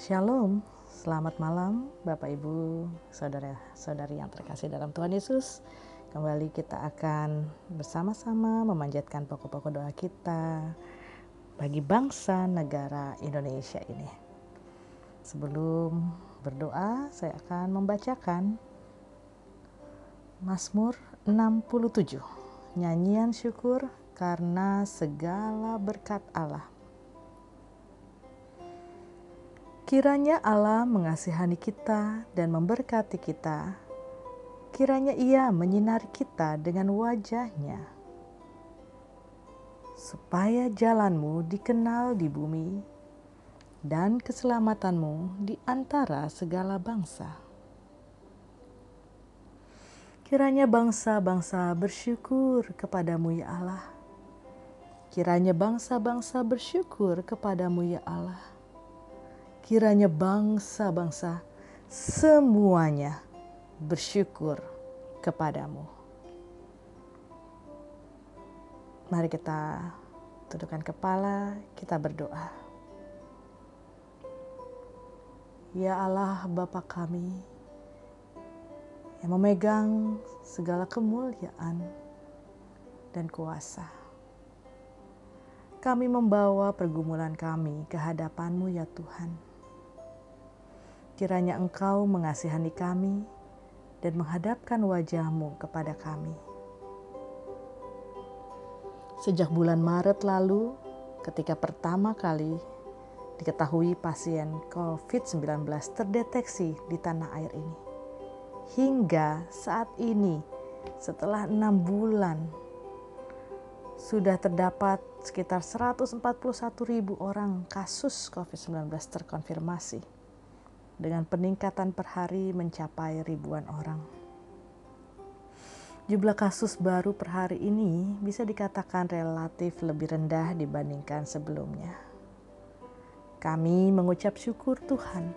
Shalom, selamat malam Bapak Ibu, saudara-saudari yang terkasih dalam Tuhan Yesus. Kembali kita akan bersama-sama memanjatkan pokok-pokok doa kita bagi bangsa negara Indonesia ini. Sebelum berdoa, saya akan membacakan Mazmur 67, nyanyian syukur karena segala berkat Allah. Kiranya Allah mengasihani kita dan memberkati kita. Kiranya Ia menyinari kita dengan wajahnya, supaya jalanmu dikenal di bumi dan keselamatanmu di antara segala bangsa. Kiranya bangsa-bangsa bersyukur kepadamu ya Allah. Kiranya bangsa-bangsa bersyukur kepadamu ya Allah kiranya bangsa-bangsa semuanya bersyukur kepadamu. Mari kita tundukkan kepala, kita berdoa. Ya Allah Bapa kami yang memegang segala kemuliaan dan kuasa. Kami membawa pergumulan kami ke hadapanmu ya Tuhan Kiranya Engkau mengasihani kami dan menghadapkan wajahmu kepada kami. Sejak bulan Maret lalu, ketika pertama kali diketahui pasien COVID-19 terdeteksi di tanah air ini. Hingga saat ini, setelah enam bulan, sudah terdapat sekitar 141 ribu orang kasus COVID-19 terkonfirmasi dengan peningkatan per hari mencapai ribuan orang. Jumlah kasus baru per hari ini bisa dikatakan relatif lebih rendah dibandingkan sebelumnya. Kami mengucap syukur Tuhan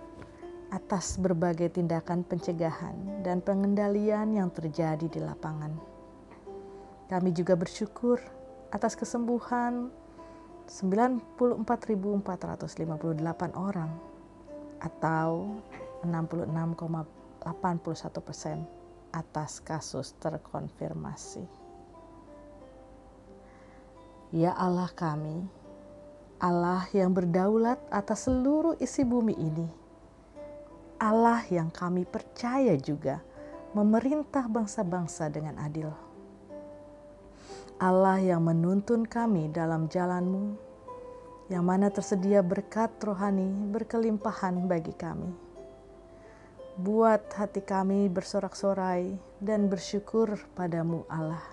atas berbagai tindakan pencegahan dan pengendalian yang terjadi di lapangan. Kami juga bersyukur atas kesembuhan 94.458 orang atau 66,81 persen atas kasus terkonfirmasi. Ya Allah kami, Allah yang berdaulat atas seluruh isi bumi ini, Allah yang kami percaya juga memerintah bangsa-bangsa dengan adil. Allah yang menuntun kami dalam jalanmu yang mana tersedia berkat rohani berkelimpahan bagi kami. Buat hati kami bersorak-sorai dan bersyukur padamu Allah.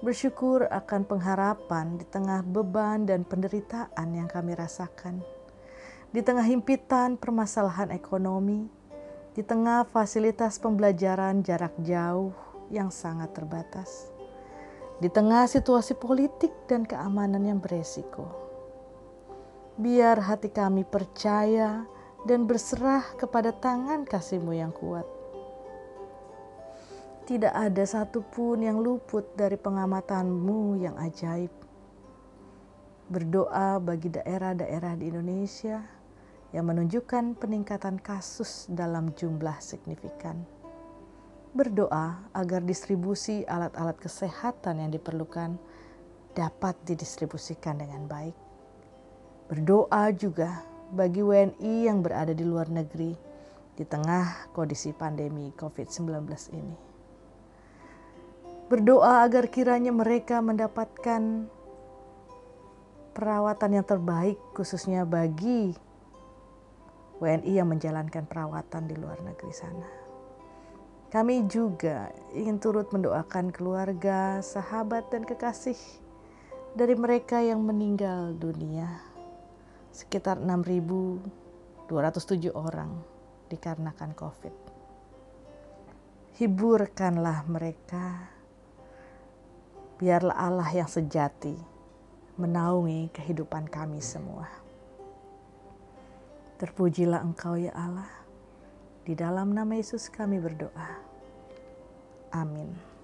Bersyukur akan pengharapan di tengah beban dan penderitaan yang kami rasakan. Di tengah himpitan permasalahan ekonomi, di tengah fasilitas pembelajaran jarak jauh yang sangat terbatas. Di tengah situasi politik dan keamanan yang beresiko biar hati kami percaya dan berserah kepada tangan kasihmu yang kuat. Tidak ada satupun yang luput dari pengamatanmu yang ajaib. Berdoa bagi daerah-daerah di Indonesia yang menunjukkan peningkatan kasus dalam jumlah signifikan. Berdoa agar distribusi alat-alat kesehatan yang diperlukan dapat didistribusikan dengan baik Berdoa juga bagi WNI yang berada di luar negeri di tengah kondisi pandemi COVID-19 ini. Berdoa agar kiranya mereka mendapatkan perawatan yang terbaik khususnya bagi WNI yang menjalankan perawatan di luar negeri sana. Kami juga ingin turut mendoakan keluarga, sahabat, dan kekasih dari mereka yang meninggal dunia sekitar 6.207 orang dikarenakan COVID. Hiburkanlah mereka, biarlah Allah yang sejati menaungi kehidupan kami semua. Terpujilah Engkau ya Allah, di dalam nama Yesus kami berdoa. Amin.